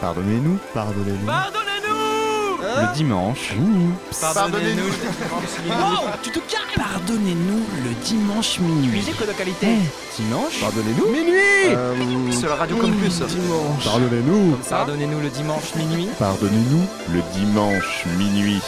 Pardonnez-nous, pardonnez-nous. Pardonnez-nous. Le dimanche. Pardonnez-nous. Wow, tu te calmes Pardonnez-nous le dimanche minuit. Musique de qualité. Dimanche Pardonnez-nous. Minuit. Sur la radio Campus Dimanche. Pardonnez-nous. Pardonnez-nous le dimanche minuit. Pardonnez-nous le dimanche minuit.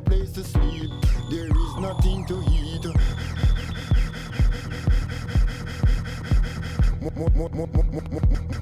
Place to sleep. There is nothing to eat. Mo- mo- mo- mo- mo- mo-